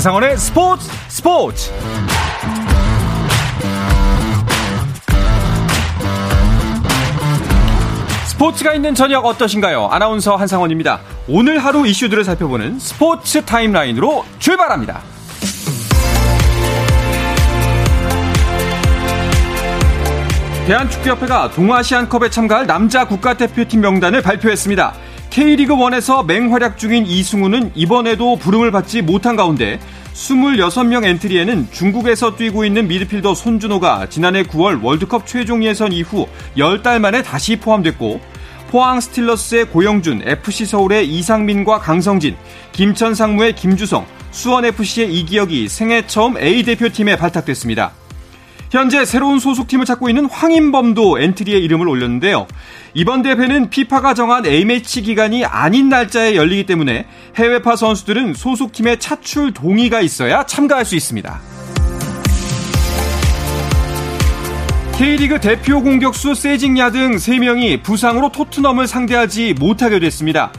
한상원의 스포츠 스포츠 스포츠가 있는 저녁 어떠신가요? 아나운서 한상원입니다. 오늘 하루 이슈들을 살펴보는 스포츠 타임라인으로 출발합니다. 대한축구협회가 동아시안컵에 참가할 남자 국가대표팀 명단을 발표했습니다. K리그 1에서 맹활약 중인 이승우는 이번에도 부름을 받지 못한 가운데 26명 엔트리에는 중국에서 뛰고 있는 미드필더 손준호가 지난해 9월 월드컵 최종 예선 이후 10달 만에 다시 포함됐고 포항 스틸러스의 고영준, FC 서울의 이상민과 강성진, 김천 상무의 김주성, 수원FC의 이기혁이 생애 처음 A대표팀에 발탁됐습니다. 현재 새로운 소속팀을 찾고 있는 황인범도 엔트리에 이름을 올렸는데요. 이번 대회는 피파가 정한 A매치 기간이 아닌 날짜에 열리기 때문에 해외파 선수들은 소속팀의 차출 동의가 있어야 참가할 수 있습니다. K리그 대표 공격수 세징야 등 3명이 부상으로 토트넘을 상대하지 못하게 됐습니다.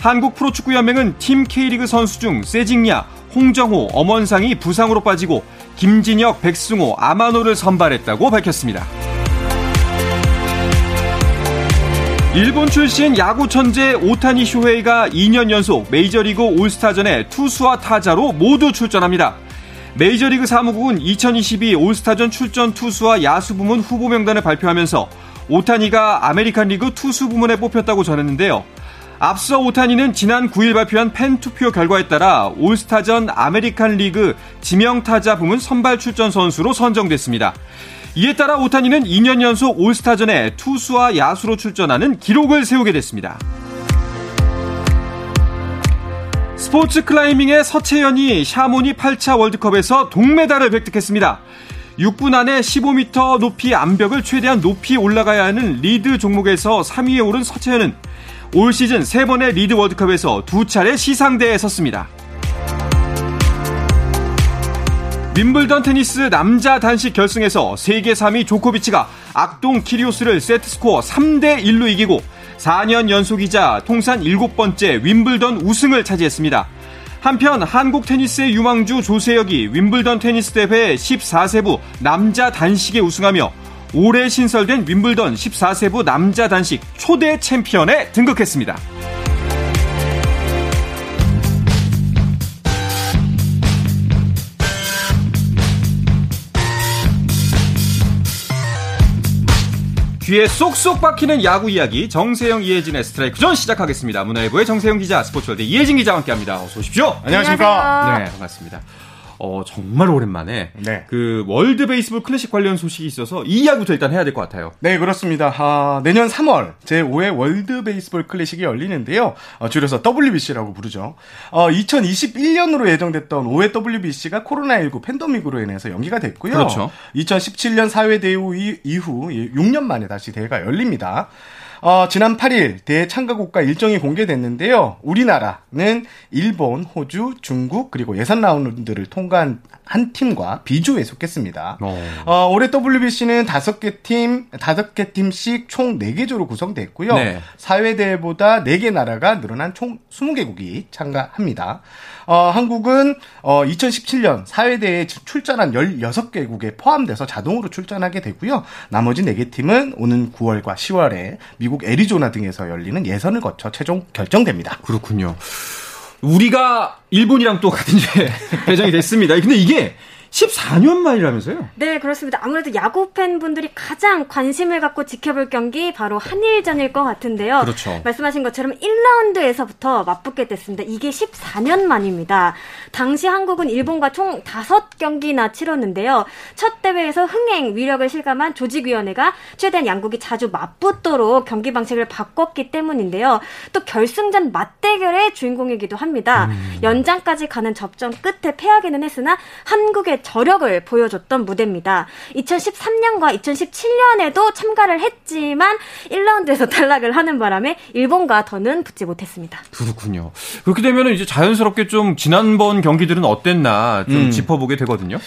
한국 프로축구연맹은 팀 K리그 선수 중 세징야, 홍정호, 엄원상이 부상으로 빠지고 김진혁, 백승호, 아마노를 선발했다고 밝혔습니다. 일본 출신 야구 천재 오타니 쇼헤이가 2년 연속 메이저리그 올스타전에 투수와 타자로 모두 출전합니다. 메이저리그 사무국은 2022 올스타전 출전 투수와 야수 부문 후보 명단을 발표하면서 오타니가 아메리칸 리그 투수 부문에 뽑혔다고 전했는데요. 앞서 오타니는 지난 9일 발표한 팬 투표 결과에 따라 올스타전 아메리칸 리그 지명타자 부문 선발 출전 선수로 선정됐습니다. 이에 따라 오타니는 2년 연속 올스타전에 투수와 야수로 출전하는 기록을 세우게 됐습니다. 스포츠 클라이밍의 서채현이 샤모니 8차 월드컵에서 동메달을 획득했습니다. 6분 안에 15m 높이 암벽을 최대한 높이 올라가야 하는 리드 종목에서 3위에 오른 서채현은 올 시즌 3번의 리드 월드컵에서 두 차례 시상대에 섰습니다. 윈블던 테니스 남자 단식 결승에서 세계 3위 조코비치가 악동 키리오스를 세트스코어 3대 1로 이기고 4년 연속이자 통산 7번째 윈블던 우승을 차지했습니다. 한편 한국 테니스의 유망주 조세혁이 윈블던 테니스 대회 14세부 남자 단식에 우승하며 올해 신설된 윈블던 14세부 남자 단식 초대 챔피언에 등극했습니다. 귀에 쏙쏙 박히는 야구 이야기 정세영 이혜진의 스트라이크 존 시작하겠습니다. 문화일보의 정세영 기자 스포츠월드 이혜진 기자와 함께합니다. 어서 오십시오. 안녕하십니까. 네 반갑습니다. 어, 정말 오랜만에 네. 그 월드 베이스볼 클래식 관련 소식이 있어서 이 이야기부터 일단 해야 될 것 같아요. 네, 그렇습니다. 아, 내년 3월 제5회 월드 베이스볼 클래식이 열리는데요. 어, 줄여서 WBC라고 부르죠. 어, 2021년으로 예정됐던 5회 WBC가 코로나19 팬데믹으로 인해서 연기가 됐고요. 그렇죠. 2017년 4회 대회 이후 6년 만에 다시 대회가 열립니다. 어, 지난 8일 대회 참가 국가 일정이 공개됐는데요. 우리나라는 일본, 호주, 중국 그리고 예선 라운드를 통과한 한 팀과 비조에 속했습니다. 어. 어, 올해 WBC는 다섯 개 팀, 다섯 개 팀씩 총 4개 조로 구성됐고요. 네. 사회 대회보다 4개 나라가 늘어난 총 20개국이 참가합니다. 어, 한국은 어, 2017년 사회대회에 출전한 16개국에 포함돼서 자동으로 출전하게 되고요. 나머지 4개 팀은 오는 9월과 10월에 미국 애리조나 등에서 열리는 예선을 거쳐 최종 결정됩니다. 그렇군요. 우리가 일본이랑 또 같은 주에 배정이 됐습니다. 근데 이게 14년 만이라면서요? 네, 그렇습니다. 아무래도 야구 팬분들이 가장 관심을 갖고 지켜볼 경기 바로 한일전일 것 같은데요. 그렇죠. 말씀하신 것처럼 1라운드에서부터 맞붙게 됐습니다. 이게 14년 만입니다. 당시 한국은 일본과 총 5경기나 치렀는데요. 첫 대회에서 흥행 위력을 실감한 조직위원회가 최대한 양국이 자주 맞붙도록 경기 방식을 바꿨기 때문인데요. 또 결승전 맞대결의 주인공이기도 합니다. 음. 연장까지 가는 접전 끝에 패하기는 했으나 한국의 저력을 보여줬던 무대입니다. 2013년과 2017년에도 참가를 했지만 1라운드에서 탈락을 하는 바람에 일본과 더는 붙지 못했습니다. 그렇군요. 그렇게 되면 이제 자연스럽게 좀 지난번 경기들은 어땠나 좀 음. 짚어보게 되거든요.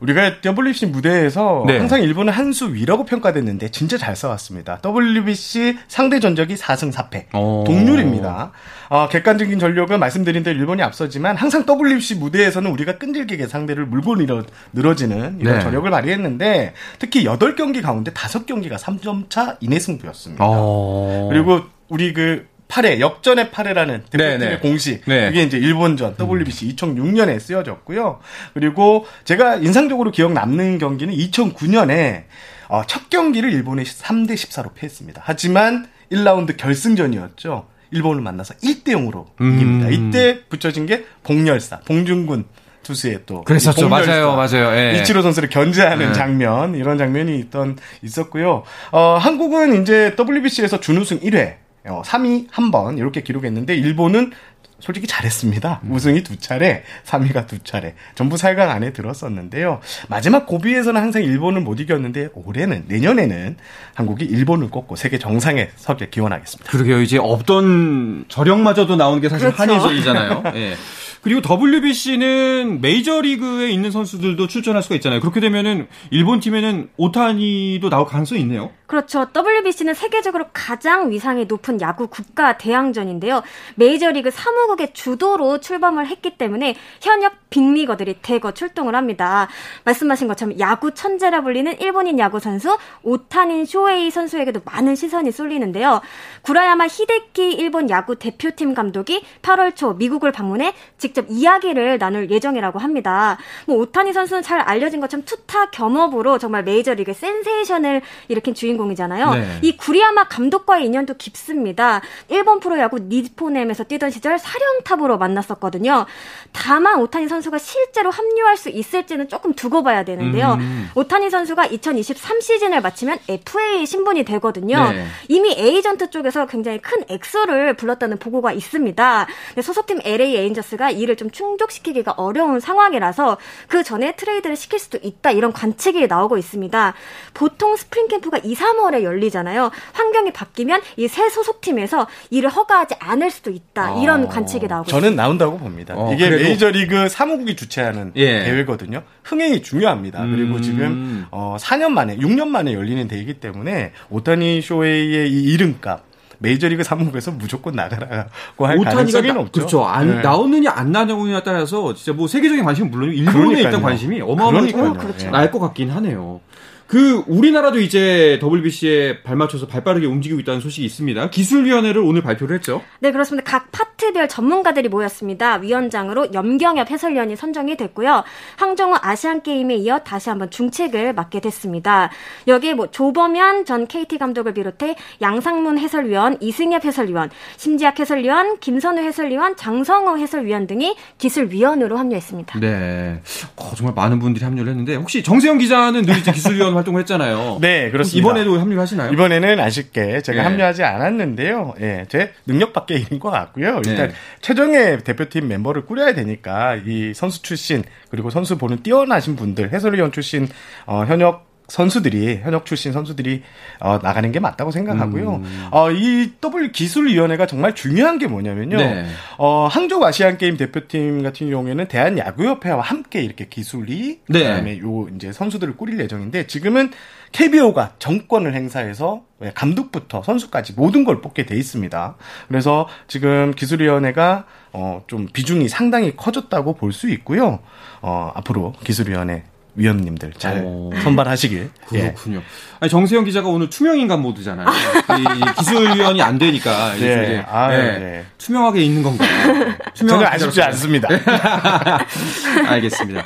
우리가 WBC 무대에서 네. 항상 일본은 한 수 위라고 평가됐는데 진짜 잘 싸웠습니다. WBC 상대 전적이 4승 4패. 어. 동률입니다. 어, 객관적인 전력은 말씀드린 대로 일본이 앞서지만 항상 WBC 무대에서는 우리가 끈질기게 상대를 물고 늘어, 늘어지는 이런 네. 전력을 발휘했는데 특히 8경기 가운데 5경기가 3점 차 이내 승부였습니다. 어. 그리고 우리 그 8회 역전의 8회라는 대표팀의 네, 네. 공식 네. 이게 이제 일본전 WBC 2006년에 쓰여졌고요. 그리고 제가 인상적으로 기억 남는 경기는 2009년에 어, 첫 경기를 일본이 3대 14로 패했습니다. 하지만 1라운드 결승전이었죠. 일본을 만나서 1대 0으로 음. 이깁니다. 이때 붙여진 게 봉열사, 봉준군 투수의 또 그랬었죠. 맞아요, 맞아요. 예. 이치로 선수를 견제하는 네. 장면 이런 장면이 있던 있었고요. 어, 한국은 이제 WBC에서 준우승 1회, 어, 3위 한 번 이렇게 기록했는데 일본은 솔직히 잘했습니다. 음. 우승이 두 차례, 3위가 두 차례. 전부 4강 안에 들었었는데요. 마지막 고비에서는 항상 일본을 못 이겼는데 올해는 내년에는 한국이 일본을 꺾고 세계 정상에 서길 기원하겠습니다. 그러게요. 이제 없던 저력마저도 나오는 게 사실 그렇죠. 한일전이잖아요. 예. 그리고 WBC는 메이저리그에 있는 선수들도 출전할 수가 있잖아요. 그렇게 되면은 일본 팀에는 오타니도 나올 가능성이 있네요. 그렇죠. WBC는 세계적으로 가장 위상이 높은 야구 국가 대항전인데요. 메이저리그 사무국의 주도로 출범을 했기 때문에 현역 빅리거들이 대거 출동을 합니다. 말씀하신 것처럼 야구 천재라 불리는 일본인 야구 선수 오타니 쇼헤이 선수에게도 많은 시선이 쏠리는데요. 구리야마 히데키 일본 야구 대표팀 감독이 8월 초 미국을 방문해 직접 이야기를 나눌 예정이라고 합니다. 뭐 오타니 선수는 잘 알려진 것처럼 투타 겸업으로 정말 메이저리그 센세이션을 일으킨 주인공이잖아요. 네. 이 구리야마 감독과의 인연도 깊습니다. 일본 프로야구 니폰햄에서 뛰던 시절 사령탑으로 만났었거든요. 다만 오타니 선수가 실제로 합류할 수 있을지는 조금 두고 봐야 되는데요. 음. 오타니 선수가 2023 시즌을 마치면 FA 신분이 되거든요. 네. 이미 에이전트 쪽에서 굉장히 큰 액수를 불렀다는 보고가 있습니다. 근데 소속팀 LA 에인절스가 이를 좀 충족시키기가 어려운 상황이라서 그 전에 트레이드를 시킬 수도 있다 이런 관측이 나오고 있습니다. 보통 스프링 캠프가 2, 3월에 열리잖아요. 환경이 바뀌면 이 새 소속팀에서 이를 허가하지 않을 수도 있다 이런 어, 관측이 나오고 저는 나온다고 봅니다. 어, 이게 그래도- 메이저리그 사무국이 주최하는 예. 대회거든요. 흥행이 중요합니다. 그리고 음. 지금 어 4년 만에, 6년 만에 열리는 대회이기 때문에 오타니 쇼헤이의 이 이름값 메이저리그 사무국에서 무조건 나가라고 할 가능성이 나, 높죠. 그렇죠. 안, 네. 나오느냐 안 나오느냐에 따라서 진짜 뭐 세계적인 관심은 물론 일본에. 있던 관심이 어마어마하게 그러니까요. 그렇죠. 날것 같긴 하네요. 그 우리나라도 이제 WBC에 발맞춰서 발빠르게 움직이고 있다는 소식이 있습니다. 기술위원회를 오늘 발표를 했죠. 네, 그렇습니다. 각 파트별 전문가들이 모였습니다. 위원장으로 염경엽 해설위원이 선정이 됐고요. 황정우 아시안 게임에 이어 다시 한번 중책을 맡게 됐습니다. 여기에 뭐 조범현 전 KT 감독을 비롯해 양상문 해설위원, 이승엽 해설위원, 심지학 해설위원, 김선우 해설위원, 장성호 해설위원 등이 기술위원으로 합류했습니다. 네. 어, 정말 많은 분들이 합류를 했는데 혹시 정세영 기자는 늘 이제 기술위원 활동을 했잖아요. 네, 그렇습니다. 이번에도 합류를 하시나요? 이번에는 아쉽게 제가 예. 합류하지 않았는데요. 예, 제 능력 밖의 일인 것 같고요. 일단 네. 최종의 대표팀 멤버를 꾸려야 되니까 이 선수 출신 그리고 선수 보는 뛰어나신 분들 해설위원 출신 어, 현역 선수들이 현역 출신 선수들이 어, 나가는 게 맞다고 생각하고요. 음. 어, 이 더블 기술위원회가 정말 중요한 게 뭐냐면요. 네. 어, 항저우 아시안 게임 대표팀 같은 경우에는 대한 야구협회와 함께 이렇게 기술이 네. 그다음에 요 이제 선수들을 꾸릴 예정인데 지금은 KBO가 정권을 행사해서 감독부터 선수까지 모든 걸 뽑게 돼 있습니다. 그래서 지금 기술위원회가 어, 좀 비중이 상당히 커졌다고 볼 수 있고요. 어, 앞으로 기술위원회 위원님들 잘 어. 선발하시길. 예. 그렇군요. 아니, 정세영 기자가 오늘 투명인간 모드잖아요. 이 기술위원이 안 되니까 이제 네. 이제, 아, 네. 네. 투명하게 있는 건가요? 투명한 아쉽지. 않습니다. 알겠습니다.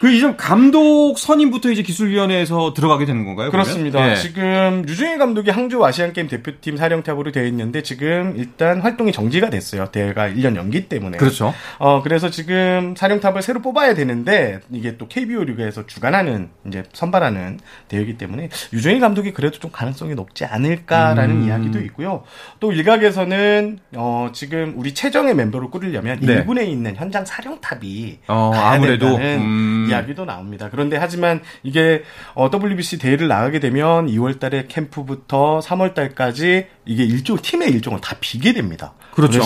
그 이제 감독 선임부터 이제 기술위원회에서 들어가게 되는 건가요? 그렇습니다. 네. 지금 유중일 감독이 항저우 아시안 게임 대표팀 사령탑으로 되어 있는데 지금 일단 활동이 정지가 됐어요. 대회가 1년 연기 때문에. 그렇죠. 어 그래서 지금 사령탑을 새로 뽑아야 되는데 이게 또 KBO 리그에서 주관하는 이제 선발하는 대회이기 때문에 유중일 감독이 그래도 좀 가능성이 높지 않을까라는 음. 이야기도 있고요. 또 일각에서는 어 지금 우리 최정의 멤버를 꾸리려면 네. 일군에 있는 현장 사령탑이 어, 아무래도, 음. 이야기도 나옵니다. 그런데 하지만 이게 어, WBC 대회를 나가게 되면 2월달에 캠프부터 3월달까지 이게 일종 팀의 일정을 다 비게 됩니다. 그렇죠.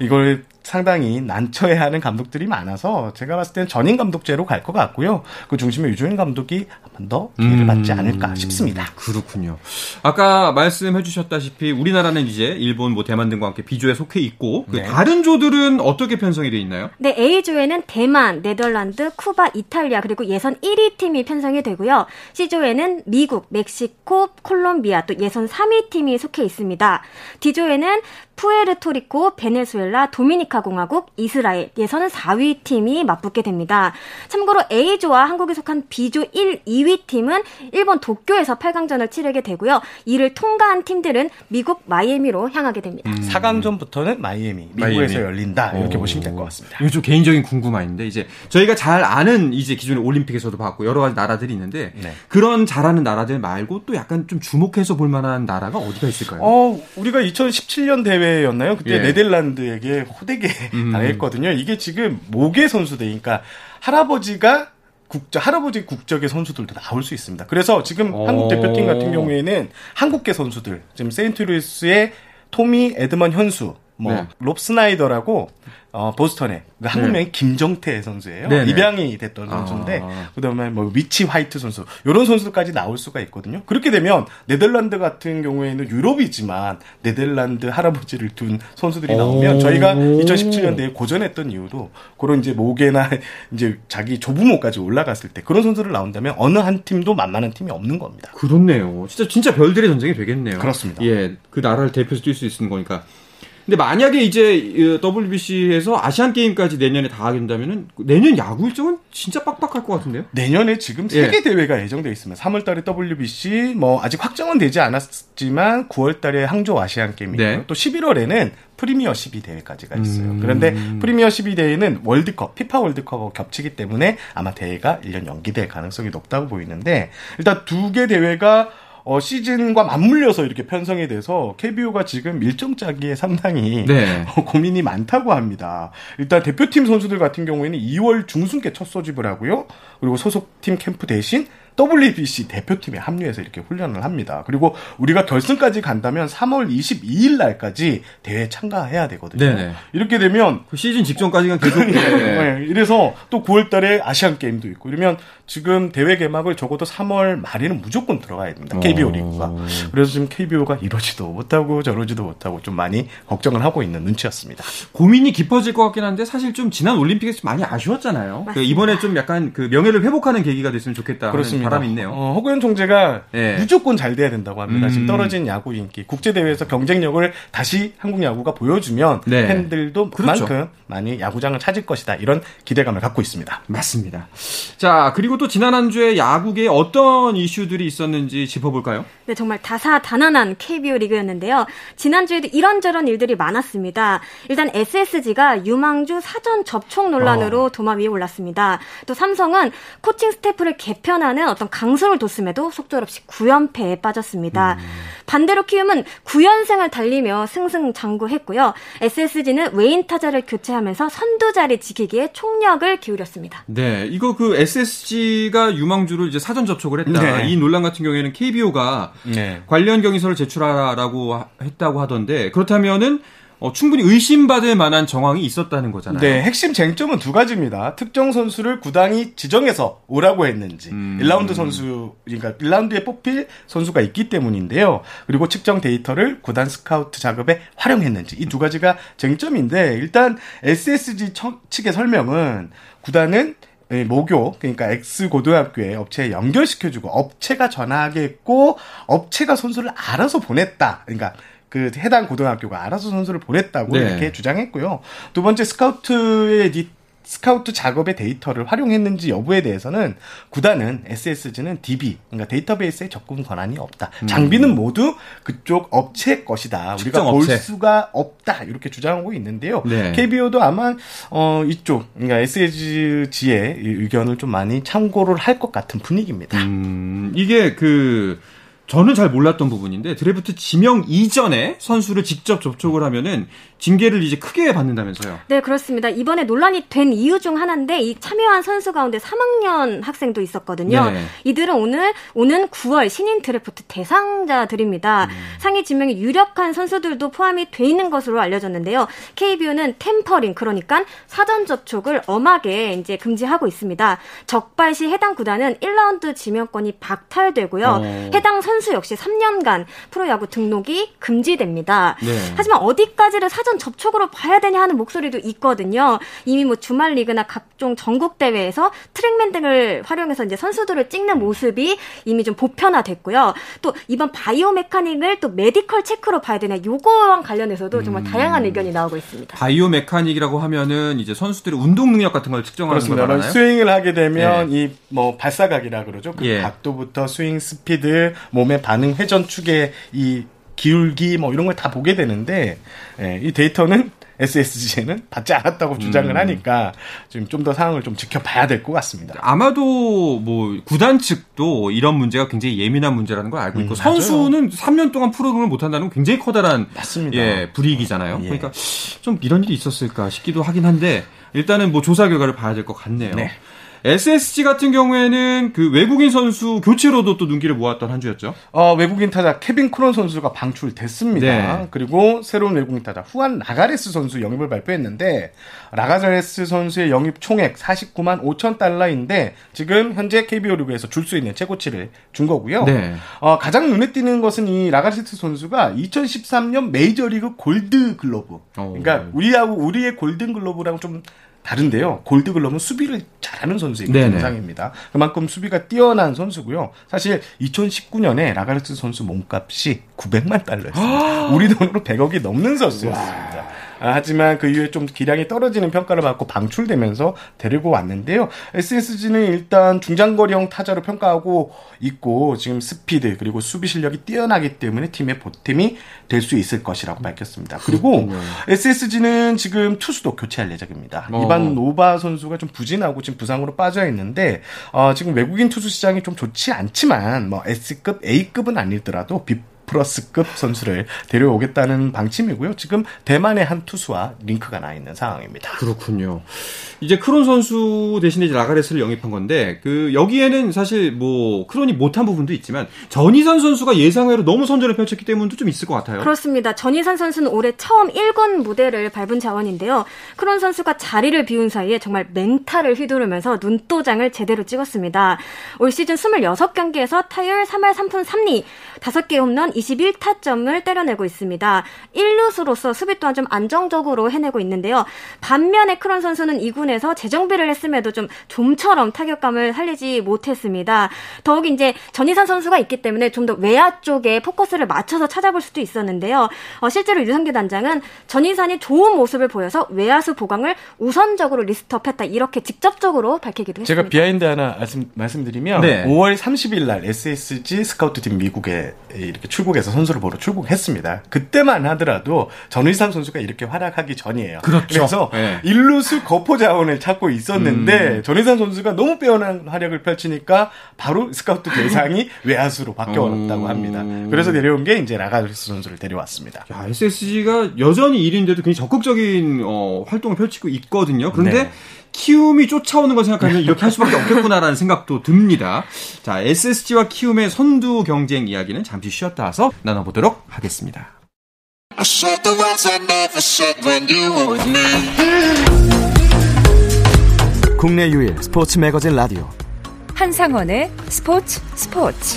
이걸 상당히 난처해하는 감독들이 많아서 제가 봤을 때는 전임 감독제로 갈 것 같고요. 그 중심에 유조인 감독이 한 번 더 기회를 받지 않을까 싶습니다. 그렇군요. 아까 말씀해 주셨다시피 우리나라는 이제 일본, 뭐 대만 등과 함께 B조에 속해 있고 그 네. 다른 조들은 어떻게 편성이 되어 있나요? 네, A조에는 대만, 네덜란드, 쿠바, 이탈리아 그리고 예선 1위 팀이 편성이 되고요. C조에는 미국, 멕시코, 콜롬비아 또 예선 3위 팀이 속해 있습니다. D조에는 푸에르토리코, 베네수엘라, 도미니카 공화국, 이스라엘 예선 4위 팀이 맞붙게 됩니다. 참고로 A조와 한국이 속한 B조 1, 2위 팀은 일본 도쿄에서 8강전을 치르게 되고요. 이를 통과한 팀들은 미국 마이애미로 향하게 됩니다. 4강전부터는 마이애미, 미국에서 마이애미. 열린다. 이렇게 오. 보시면 될 것 같습니다. 이거 좀 개인적인 궁금함인데 이제 저희가 잘 아는 이제 기존의 올림픽에서도 봤고 여러 가지 나라들이 있는데 네. 그런 잘하는 나라들 말고 또 약간 좀 주목해서 볼 만한 나라가 어디가 있을까요? 어, 우리가 2017년 대회 였나요? 그때 예. 네덜란드에게 호되게 음. 당했거든요. 이게 지금 모계 선수들, 그러니까 할아버지가 국적, 할아버지 국적의 선수들도 나올 수 있습니다. 그래서 지금 오. 한국 대표팀 같은 경우에는 한국계 선수들, 지금 세인트루이스의 토미 에드먼 현수, 뭐, 네. 롭 스나이더라고, 어, 보스턴에, 그 한국명이 김정태 선수예요. 네네. 입양이 됐던 선수인데, 아. 그 다음에 뭐, 위치 화이트 선수, 이런 선수들까지 나올 수가 있거든요. 그렇게 되면, 네덜란드 같은 경우에는 유럽이지만, 네덜란드 할아버지를 둔 선수들이 나오면, 오. 저희가 2017년대에 고전했던 이유도, 그런 이제 모계나, 이제 자기 조부모까지 올라갔을 때, 그런 선수를 나온다면, 어느 한 팀도 만만한 팀이 없는 겁니다. 그렇네요. 진짜 진짜 별들의 전쟁이 되겠네요. 그렇습니다. 예, 그 나라를 대표해서 뛸 수 있는 거니까. 근데 만약에 이제 WBC에서 아시안 게임까지 내년에 다 하게 된다면은 내년 야구 일정은 진짜 빡빡할 것 같은데요? 내년에 지금 예. 세개 대회가 예정돼 있습니다. 3월 달에 WBC 뭐 아직 확정은 되지 않았지만 9월 달에 항저 아시안 게임이고 네. 또 11월에는 프리미어 12 대회까지가 있어요. 음. 그런데 프리미어 12 대회는 월드컵, 피파 월드컵하고 겹치기 때문에 아마 대회가 1년 연기될 가능성이 높다고 보이는데 일단 두 개 대회가 어, 시즌과 맞물려서 이렇게 편성이 돼서 KBO가 지금 일정 짜기에 상당히 네. 어, 고민이 많다고 합니다. 일단 대표팀 선수들 같은 경우에는 2월 중순께 첫 소집을 하고요. 그리고 소속팀 캠프 대신 WBC 대표팀에 합류해서 이렇게 훈련을 합니다. 그리고 우리가 결승까지 간다면 3월 22일 날까지 대회에 참가해야 되거든요. 네네. 이렇게 되면 그 시즌 직전까지는 계속 네. 네, 이래서 또 9월 달에 아시안 게임도 있고 이러면 지금 대회 개막을 적어도 3월 말에는 무조건 들어가야 됩니다. KBO 어. 리그가. 그래서 지금 KBO가 이러지도 못하고 저러지도 못하고 좀 많이 걱정을 하고 있는 눈치였습니다. 고민이 깊어질 것 같긴 한데 사실 좀 지난 올림픽에서 많이 아쉬웠잖아요. 그 이번에 좀 약간 그 명예를 회복하는 계기가 됐으면 좋겠다 그렇습니다. 바람이 있네요. 어, 허구현 총재가 예. 무조건 잘 돼야 된다고 합니다. 음. 지금 떨어진 야구 인기, 국제 대회에서 경쟁력을 다시 한국 야구가 보여주면 네. 팬들도 그렇죠. 그만큼 많이 야구장을 찾을 것이다. 이런 기대감을 갖고 있습니다. 맞습니다. 자, 그리고 또 지난 한 주에 야구계에 어떤 이슈들이 있었는지 짚어볼까요? 네, 정말 다사다난한 KBO 리그였는데요. 지난주에도 이런저런 일들이 많았습니다. 일단 SSG가 유망주 사전 접촉 논란으로 도마 위에 올랐습니다. 또 삼성은 코칭 스태프를 개편하는 어떤 강수를 뒀음에도 속절 없이 9연패에 빠졌습니다. 반대로 키움은 9연승을 달리며 승승장구했고요. SSG는 외인 타자를 교체하면서 선두 자리 지키기에 총력을 기울였습니다. 네, 이거 그 SSG가 유망주를 이제 사전 접촉을 했다. 네. 이 논란 같은 경우에는 KBO가 네. 관련 경위서를 제출하라고 하- 했다고 하던데 그렇다면은 어, 충분히 의심받을 만한 정황이 있었다는 거잖아요. 네, 핵심 쟁점은 두 가지입니다. 특정 선수를 구단이 지정해서 오라고 했는지, 음. 1라운드 선수, 그러니까 1라운드에 뽑힐 선수가 있기 때문인데요. 그리고 측정 데이터를 구단 스카우트 작업에 활용했는지, 이 두 가지가 쟁점인데, 일단 SSG 처- 측의 설명은 구단은 예, 모교 그러니까 X 고등학교에 업체에 연결시켜주고 업체가 전화하겠고 업체가 선수를 알아서 보냈다. 그러니까 그 해당 고등학교가 알아서 선수를 보냈다고 네. 이렇게 주장했고요. 두 번째 스카우트의 이 스카우트 작업의 데이터를 활용했는지 여부에 대해서는 구단은 SSG는 DB 그러니까 데이터베이스에 접근 권한이 없다. 장비는 모두 그쪽 업체 것이다. 우리가 볼 업체. 수가 없다. 이렇게 주장하고 있는데요. 네. KBO도 아마 어 이쪽 그러니까 SSG의 의견을 좀 많이 참고를 할 것 같은 분위기입니다. 음, 이게 그 저는 잘 몰랐던 부분인데 드래프트 지명 이전에 선수를 직접 접촉을 하면은 징계를 이제 크게 받는다면서요? 네, 그렇습니다. 이번에 논란이 된 이유 중 하나인데 이 참여한 선수 가운데 3학년 학생도 있었거든요. 네. 이들은 오늘 오는 9월 신인 드래프트 대상자들입니다. 음. 상위 지명이 유력한 선수들도 포함이 돼 있는 것으로 알려졌는데요. KBO는 tampering 그러니까 사전 접촉을 엄하게 이제 금지하고 있습니다. 적발 시 해당 구단은 1라운드 지명권이 박탈되고요. 어. 해당 선수 역시 3년간 프로야구 등록이 금지됩니다. 네. 하지만 어디까지를 사전 접촉으로 봐야 되냐 하는 목소리도 있거든요. 이미 뭐 주말 리그나 각종 전국 대회에서 트랙맨 등을 활용해서 이제 선수들을 찍는 모습이 이미 좀 보편화됐고요. 또 이번 biomechanic을 또 medical check로 봐야 되냐 요거랑 관련해서도 정말 음. 다양한 의견이 나오고 있습니다. biomechanic이라고 하면은 이제 선수들의 운동 능력 같은 걸 측정하는 거잖아요. 스윙을 하게 되면 네. 이 뭐 발사각이라 그러죠. 그 예. 각도부터 스윙 스피드, 몸의 반응 회전 축의 이 기울기 뭐 이런 걸 다 보게 되는데 예, 이 데이터는 SSG는 받지 않았다고 주장을 음. 하니까 지금 좀 더 상황을 좀 지켜봐야 될 것 같습니다. 아마도 뭐 구단 측도 이런 문제가 굉장히 예민한 문제라는 걸 알고 있고 음, 선수는 3년 동안 프로그램을 못 한다는 건 굉장히 커다란 맞습니다. 예, 불이익이잖아요. 예. 그러니까 좀 이런 일이 있었을까 싶기도 하긴 한데 일단은 뭐 조사 결과를 봐야 될 것 같네요. 네. SSG 같은 경우에는 그 외국인 선수 교체로도 또 눈길을 모았던 한 주였죠. 어, 외국인 타자 케빈 크론 선수가 방출됐습니다. 네. 그리고 새로운 외국인 타자 후안 라가레스 선수 영입을 발표했는데 라가레스 선수의 영입 총액 49만 5천 달러인데 지금 현재 KBO 리그에서 줄 수 있는 최고치를 준 거고요. 네. 어, 가장 눈에 띄는 것은 이 라가레스 선수가 2013년 메이저리그 골드 글러브. 오. 그러니까 우리하고 우리의 골든 글러브랑 좀 다른데요. 골드글러브는 수비를 잘하는 선수의 정상입니다. 그만큼 수비가 뛰어난 선수고요. 사실 2019년에 라가르트 선수 몸값이 900만 달러였습니다. 우리 돈으로 100억이 넘는 선수였습니다. 아, 하지만 그 이후에 좀 기량이 떨어지는 평가를 받고 방출되면서 데리고 왔는데요. SSG는 일단 중장거리형 타자로 평가하고 있고 지금 스피드 그리고 수비 실력이 뛰어나기 때문에 팀의 보탬이 될 수 있을 것이라고 밝혔습니다. 그리고 그렇군요. SSG는 지금 투수도 교체할 예정입니다. 어. 이반 노바 선수가 좀 부진하고 지금 부상으로 빠져 있는데 어, 지금 외국인 투수 시장이 좀 좋지 않지만 뭐 S급, A급은 아니더라도 B 플러스급 선수를 데려오겠다는 방침이고요. 지금 대만의 한 투수와 링크가 나 있는 상황입니다. 그렇군요. 이제 크론 선수 대신에 이제 라가레스를 영입한 건데 그 여기에는 사실 뭐 크론이 못한 부분도 있지만 전의산 선수가 예상외로 너무 선전을 펼쳤기 때문도 좀 있을 것 같아요. 그렇습니다. 전희산 선수는 올해 처음 1군 무대를 밟은 자원인데요. 크론 선수가 자리를 비운 사이에 정말 맹타를 휘두르면서 눈도장을 제대로 찍었습니다. 올 시즌 26경기에서 타율 3할 3푼 3리, 5개 홈런 21타점을 때려내고 있습니다. 1루수로서 수비 또한 좀 안정적으로 해내고 있는데요. 반면에 크론 선수는 2군에서 재정비를 했음에도 좀 좀처럼 타격감을 살리지 못했습니다. 더욱 이제 전의산 선수가 있기 때문에 좀 더 외야 쪽에 포커스를 맞춰서 찾아볼 수도 있었는데요. 어, 실제로 류선규 단장은 전의산이 좋은 모습을 보여서 외야수 보강을 우선적으로 list up했다 이렇게 직접적으로 밝히기도 했습니다. 제가 behind 하나 말씀, 말씀드리면 네. 5월 30일 날 SSG 스카우트팀 미국에 이렇게 출국 해서 선수를 보러 출국했습니다. 그때만 하더라도 전의산 선수가 이렇게 활약하기 전이에요. 그렇죠. 그래서 네. 일루수 거포 자원을 찾고 있었는데 음. 전의산 선수가 너무 빼어난 활약을 펼치니까 바로 스카우트 대상이 외야수로 바뀌어왔다고 합니다. 그래서 데려온 게 이제 라가르스 선수를 데려왔습니다. 야, SSG가 여전히 1인데도 굉장히 적극적인 어, 활동을 펼치고 있거든요. 그런데 네. 키움이 쫓아오는 걸 생각하면 이렇게 할 수밖에 없겠구나라는 생각도 듭니다. 자, SSG와 키움의 선두 경쟁 이야기는 잠시 쉬었다 와서 나눠보도록 하겠습니다. 국내 유일 스포츠 매거진 라디오 한상원의 스포츠 스포츠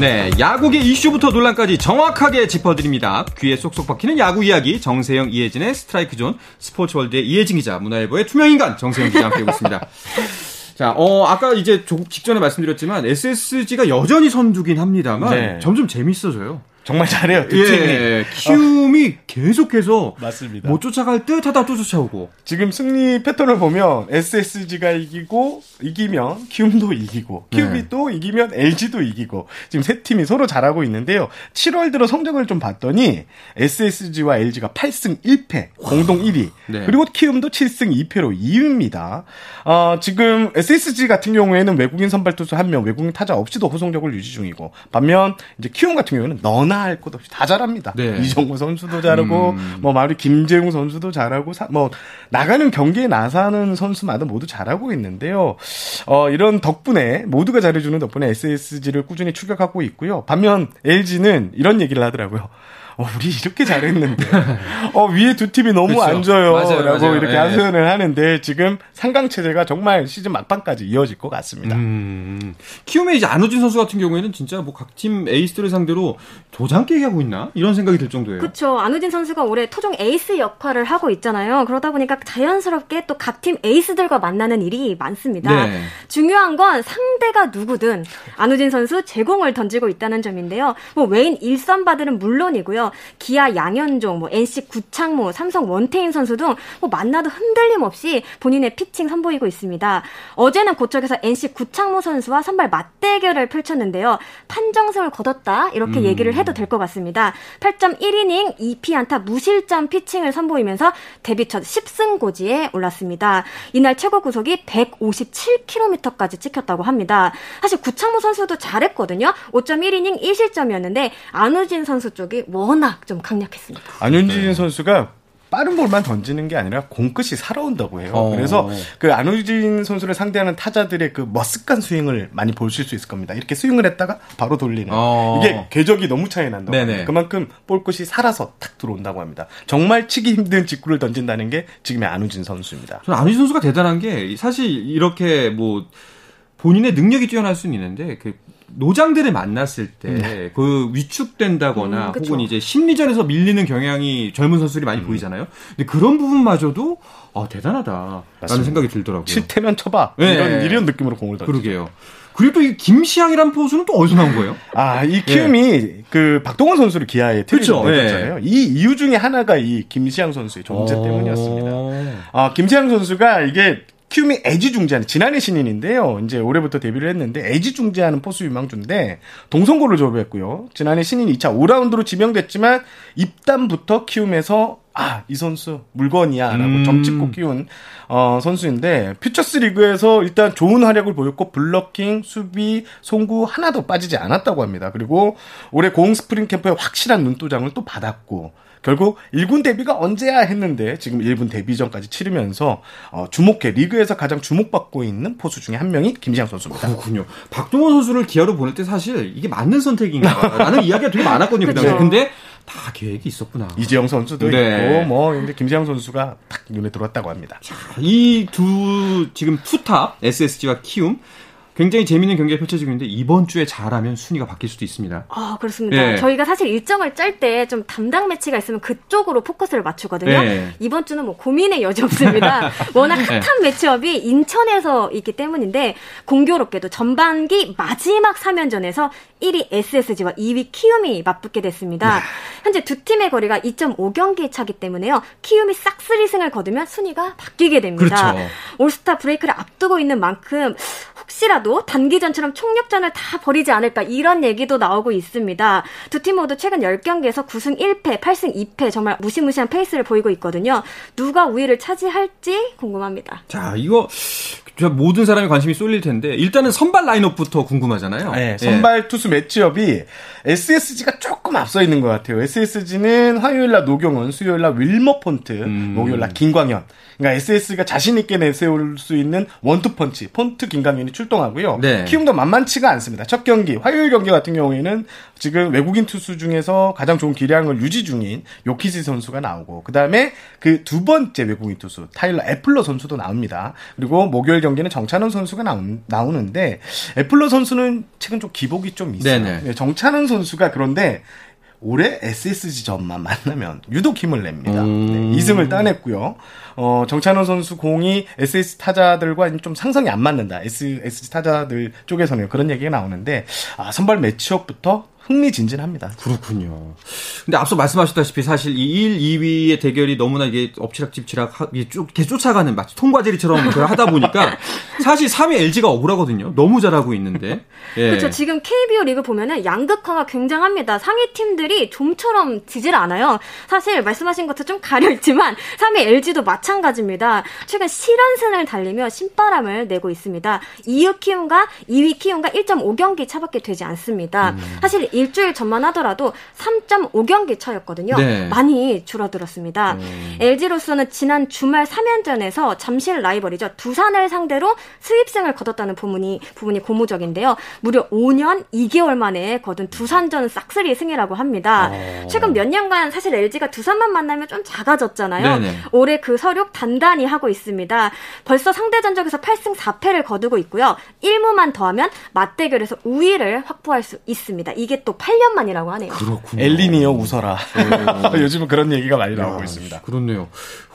네, 야구계 이슈부터 논란까지 정확하게 짚어드립니다. 귀에 쏙쏙 박히는 야구 이야기 정세영 이혜진의 스트라이크 존 스포츠월드의 이혜진 기자 문화일보의 투명인간 정세영 기자 함께하고 있습니다. 자, 어, 아까 이제 조금 직전에 말씀드렸지만 SSG가 여전히 선두긴 합니다만 네. 점점 재밌어져요. 정말 잘해요. 두 예, 팀이. 키움이 계속해서 맞습니다. 못 쫓아갈 듯 하다 또 쫓아오고. 지금 승리 패턴을 보면 SSG가 이기고 이기면 키움도 이기고 키움이 네. 또 이기면 LG도 이기고 지금 세 팀이 서로 잘하고 있는데요. 7월 들어 성적을 좀 봤더니 SSG와 LG가 8승 1패 공동 1위 네. 그리고 키움도 7승 2패로 2위입니다. 어, 지금 SSG 같은 경우에는 외국인 선발 투수 한 명 외국인 타자 없이도 호성적을 유지 중이고 반면 이제 키움 같은 경우에는 너나 할 것 없이 다 잘합니다. 네. 이정우 선수도 잘하고 뭐 마리 김재웅 선수도 잘하고 사- 뭐 나가는 경기에 나서는 선수마다 모두 잘하고 있는데요. 어, 이런 덕분에 모두가 잘해주는 덕분에 SSG를 꾸준히 추격하고 있고요. 반면 LG는 이런 얘기를 하더라고요. 어, 우리 이렇게 잘했는데, 어, 위에 두 팀이 너무 그쵸. 안 줘요. 맞아요, 라고 맞아요. 이렇게 예. 하소연을 하는데, 지금 상강체제가 정말 시즌 막판까지 이어질 것 같습니다. 음, 키움의 이제 안우진 선수 같은 경우에는 진짜 뭐 각 팀 에이스들을 상대로 도장 깨기 하고 있나? 이런 생각이 들 정도예요. 그렇죠. 안우진 선수가 올해 토종 에이스 역할을 하고 있잖아요. 그러다 보니까 자연스럽게 또 각 팀 에이스들과 만나는 일이 많습니다. 네. 중요한 건 상대가 누구든 안우진 선수 제공을 던지고 있다는 점인데요. 뭐 외인 일선바들은 물론이고요. 기아 양현종, 뭐 NC 구창모, 삼성 원태인 선수 등 뭐 만나도 흔들림 없이 본인의 피칭 선보이고 있습니다. 어제는 고척에서 NC 구창모 선수와 선발 맞대결을 펼쳤는데요. 판정승을 거뒀다 이렇게 얘기를 해도 될 것 같습니다. 8.1이닝 2피안타 무실점 피칭을 선보이면서 데뷔 첫 10승 고지에 올랐습니다. 이날 최고 구속이 157km까지 찍혔다고 합니다. 사실 구창모 선수도 잘했거든요. 5.1이닝 1실점이었는데 안우진 선수 쪽이 워낙 좀 강력했습니다. 안윤진 선수가 빠른 볼만 던지는 게 아니라 공끝이 살아온다고 해요. 어. 그래서 그 안우진 선수를 상대하는 타자들의 그 머쓱한 스윙을 많이 보실 수 있을 겁니다. 이렇게 스윙을 했다가 바로 돌리는. 어. 이게 궤적이 너무 차이 난다고 네네. 그만큼 볼끝이 살아서 탁 들어온다고 합니다. 정말 치기 힘든 직구를 던진다는 게 지금의 안우진 선수입니다. 저는 안우진 선수가 대단한 게 사실 이렇게 뭐 본인의 능력이 뛰어날 수는 있는데 그 노장들을 만났을 때 그 위축된다거나 음. 혹은 이제 심리전에서 밀리는 경향이 젊은 선수들이 많이 보이잖아요. 근데 그런 부분마저도 아 대단하다라는 맞습니다. 생각이 들더라고요. 칠테면 쳐봐. 네. 이런, 이런 느낌으로 공을 던지죠. 그러게요. 그리고 또 이 김시향이란 포수는 또 어디서 나온 거예요? 아, 이 키움이 그 박동원 선수를 기아에 예. 그쵸, 트레이드했잖아요. 이 이유 중에 하나가 이 김시향 선수의 존재 어. 때문이었습니다. 아, 김시앙 선수가 이게 키움이 애지중지하는 지난해 신인인데요. 이제 올해부터 데뷔를 했는데 애지중지하는 포수 유망주인데 동성고를 졸업했고요. 지난해 신인 2차 5라운드로 지명됐지만 입단부터 키움에서 아, 이 선수 물건이야라고 음. 점 찍고 키운 어, 선수인데 퓨처스 리그에서 일단 좋은 활약을 보였고 블로킹, 수비, 송구 하나도 빠지지 않았다고 합니다. 그리고 올해 고흥 스프링 캠프에 확실한 눈도장을 또 받았고 결국 1군 데뷔가 언제야 했는데 지금 1군 데뷔전까지 치르면서 어, 주목해 리그에서 가장 주목받고 있는 포수 중에 한 명이 김시앙 선수입니다. 그렇군요. 박동원 선수를 기아로 보낼 때 사실 이게 맞는 선택인가 라는 이야기가 되게 많았거든요. 그. 그쵸. 근데 다 계획이 있었구나. 이지영 선수도 네. 있고 뭐 근데 김시앙 선수가 딱 눈에 들어왔다고 합니다. 이 두 지금 투탑 SSG와 키움 굉장히 재밌는 경기가 펼쳐지고 있는데 이번 주에 잘하면 순위가 바뀔 수도 있습니다. 아, 그렇습니다. 예. 저희가 사실 일정을 짤 때 좀 담당 매치가 있으면 그쪽으로 포커스를 맞추거든요. 예. 이번 주는 뭐 고민의 여지 없습니다. 워낙 예. 핫한 매치업이 인천에서 있기 때문인데 공교롭게도 전반기 마지막 3연전에서 1위 SSG와 2위 키움이 맞붙게 됐습니다. 네. 현재 두 팀의 거리가 2.5경기 차기 때문에요. 키움이 싹쓸이 승을 거두면 순위가 바뀌게 됩니다. 그렇죠. 올스타 브레이크를 앞두고 있는 만큼 혹시라도 단기전처럼 총력전을 다 벌이지 않을까 이런 얘기도 나오고 있습니다. 두 팀 모두 최근 10경기에서 9승 1패, 8승 2패 정말 무시무시한 페이스를 보이고 있거든요. 누가 우위를 차지할지 궁금합니다. 자, 이거 저 모든 사람이 관심이 쏠릴 텐데 일단은 선발 라인업부터 궁금하잖아요. 네, 예. 선발 투수 매치업이 SSG가 조금 앞서 있는 것 같아요. SSG는 화요일 날 노경은, 수요일 날 윌머 폰트, 음. 목요일 날 김광현. 그러니까 SS가 자신 있게 내세울 수 있는 원투 펀치, 폰트 김광현이 출동하고요. 네. 키움도 만만치가 않습니다. 첫 경기, 화요일 경기 같은 경우에는 지금 외국인 투수 중에서 가장 좋은 기량을 유지 중인 요키시 선수가 나오고, 그 다음에 그 두 번째 외국인 투수, 타일러 애플러 선수도 나옵니다. 그리고 목요일 경기는 정찬원 선수가 나오, 나오는데, 애플러 선수는 최근 좀 기복이 좀 있어요. 네네. 네, 정찬원 선수가 그런데 올해 SSG전만 만나면 유독 힘을 냅니다. 음. 네, 2승을 따냈고요. 어, 정찬원 선수 공이 SS 타자들과 좀 상성이 안 맞는다. SS 타자들 쪽에서는 그런 얘기가 나오는데 아, 선발 매치업부터 흥미진진합니다. 그렇군요. 근데 앞서 말씀하셨다시피 사실 이 1, 2위의 대결이 너무나 이게 엎치락집치락 쭉 계속 쫓아가는 마치 통과제리처럼 하다 보니까 사실 3위 LG가 억울하거든요. 너무 잘하고 있는데. 예. 그렇죠. 지금 KBO 리그 보면은 양극화가 굉장합니다. 상위 팀들이 좀처럼 지질 않아요. 사실 말씀하신 것도 좀 가려 있지만 3위 LG도 마찬가지입니다. 최근 7연승을 달리며 신바람을 내고 있습니다. 2위 키움과 2위 키움과 1.5경기 차밖에 되지 않습니다. 음. 사실 일주일 전만 하더라도 3.5경기 차였거든요. 네. 많이 줄어들었습니다. 음. LG로서는 지난 주말 3연전에서 잠실 라이벌이죠. 두산을 상대로 수입승을 거뒀다는 부분이 부분이 고무적인데요. 무려 5년 2개월 만에 거둔 두산전 싹쓸이 승이라고 합니다. 어. 최근 몇 년간 사실 LG가 두산만 만나면 좀 작아졌잖아요. 네네. 올해 그 서륙 단단히 하고 있습니다. 벌써 상대 전적에서 8승 4패를 거두고 있고요. 1무만 더하면 맞대결에서 우위를 확보할 수 있습니다. 이게 또 8년 만이라고 하네요. 그렇군요. 엘리니어 웃어라. 네. 요즘은 그런 얘기가 많이 나오고 야, 있습니다. 그렇네요.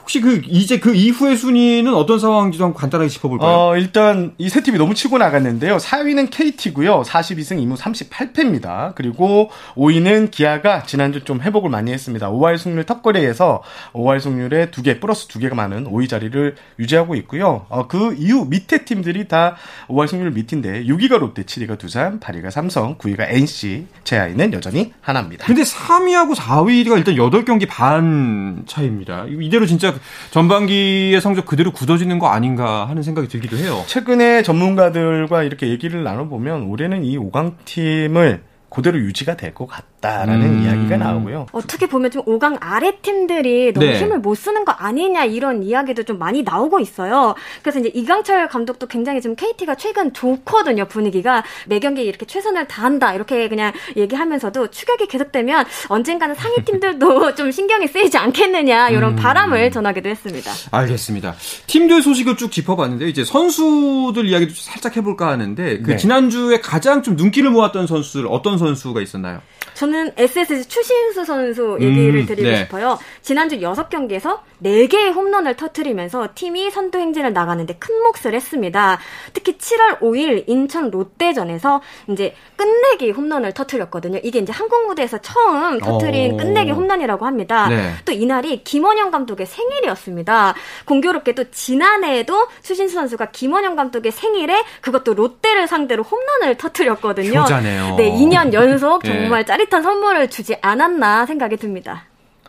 혹시 그 이제 그 이후의 순위는 어떤 상황인지도 한번 간단하게 짚어볼까요? 어, 일단 이 세 팀이 너무 치고 나갔는데요. 4위는 KT고요. 42승 2무 38패입니다. 그리고 5위는 기아가 지난주 좀 회복을 많이 했습니다. 5할 승률 탑거리에서 5할 승률에 2개 플러스 2개가 많은 5위 자리를 유지하고 있고요. 어, 그 이후 밑에 팀들이 다 5할 승률 밑인데 6위가 롯데, 7위가 두산, 8위가 삼성, 9위가 NC, 제아이는 여전히 하나입니다. 근데 3위하고 4위가 일단 8경기 반 차입니다. 이대로 진짜 전반기의 성적 그대로 굳어지는 거 아닌가 하는 생각이 들기도 해요. 최근에 전문가들과 이렇게 얘기를 나눠보면 올해는 이 5강 팀을 그대로 유지가 될 것 같 다라는 음. 이야기가 나오고요. 어떻게 보면 좀 5강 아래 팀들이 너무 네. 힘을 못 쓰는 거 아니냐 이런 이야기도 좀 많이 나오고 있어요. 그래서 이제 이강철 감독도 굉장히 지금 KT가 최근 좋거든요 분위기가 매 경기 이렇게 최선을 다한다 이렇게 그냥 얘기하면서도 추격이 계속되면 언젠가는 상위 팀들도 좀 신경이 쓰이지 않겠느냐 이런 음. 바람을 전하기도 했습니다. 알겠습니다. 팀들 소식을 쭉 짚어봤는데 이제 선수들 이야기도 살짝 해볼까 하는데 그 네. 지난주에 가장 좀 눈길을 모았던 선수를 어떤 선수가 있었나요? 저는 SSG 추신수 선수 얘기를 음, 드리고 네. 싶어요. 지난주 6경기에서 4개의 홈런을 터트리면서 팀이 선두 행진을 나가는데 큰 몫을 했습니다. 특히 7월 5일 인천 롯데전에서 이제 끝내기 홈런을 터트렸거든요. 이게 이제 한국 무대에서 처음 터트린 오. 끝내기 홈런이라고 합니다. 네. 또 이날이 김원영 감독의 생일이었습니다. 공교롭게도 지난해에도 추신수 선수가 김원영 감독의 생일에 그것도 롯데를 상대로 홈런을 터트렸거든요. 효자네요. 네, 2년 연속 네. 정말 네. 짜릿한 선물을 주지 않았나 생각이 듭니다.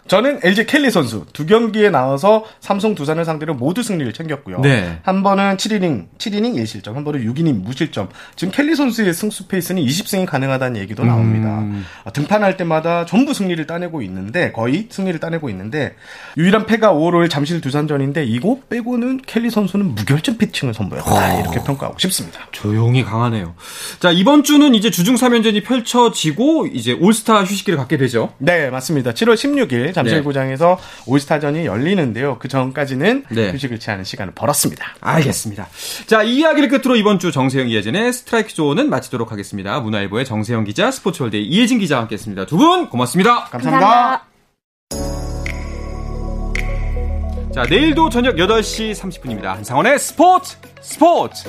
저는 LG 켈리 선수 두 경기에 나와서 삼성 두산을 상대로 모두 승리를 챙겼고요. 네. 한 번은 7이닝 7이닝 1실점, 한 번은 6이닝 무실점. 지금 켈리 선수의 승수 페이스는 20승이 가능하다는 얘기도 나옵니다. 음. 아, 등판할 때마다 전부 승리를 따내고 있는데 거의 승리를 따내고 있는데 유일한 패가 5월 잠실 두산전인데 이거 빼고는 켈리 선수는 무결점 피칭을 선보였다. 어. 이렇게 평가하고 싶습니다. 조용히 강하네요. 자, 이번 주는 이제 주중 3연전이 펼쳐지고 이제 올스타 휴식기를 갖게 되죠. 네, 맞습니다. 7월 16일 잠실구장에서 네. 올스타전이 열리는데요. 그 전까지는 네. 휴식을 취하는 시간을 벌었습니다. 알겠습니다. 자, 이 이야기를 끝으로 이번 주 정세영 이예진의 스트라이크 조는 마치도록 하겠습니다. 문화일보의 정세영 기자, 스포츠월드의 이예진 기자와 함께했습니다. 두 분 고맙습니다. 감사합니다. 감사합니다. 자, 내일도 저녁 8시 30분입니다. 한상원의 스포츠 스포츠!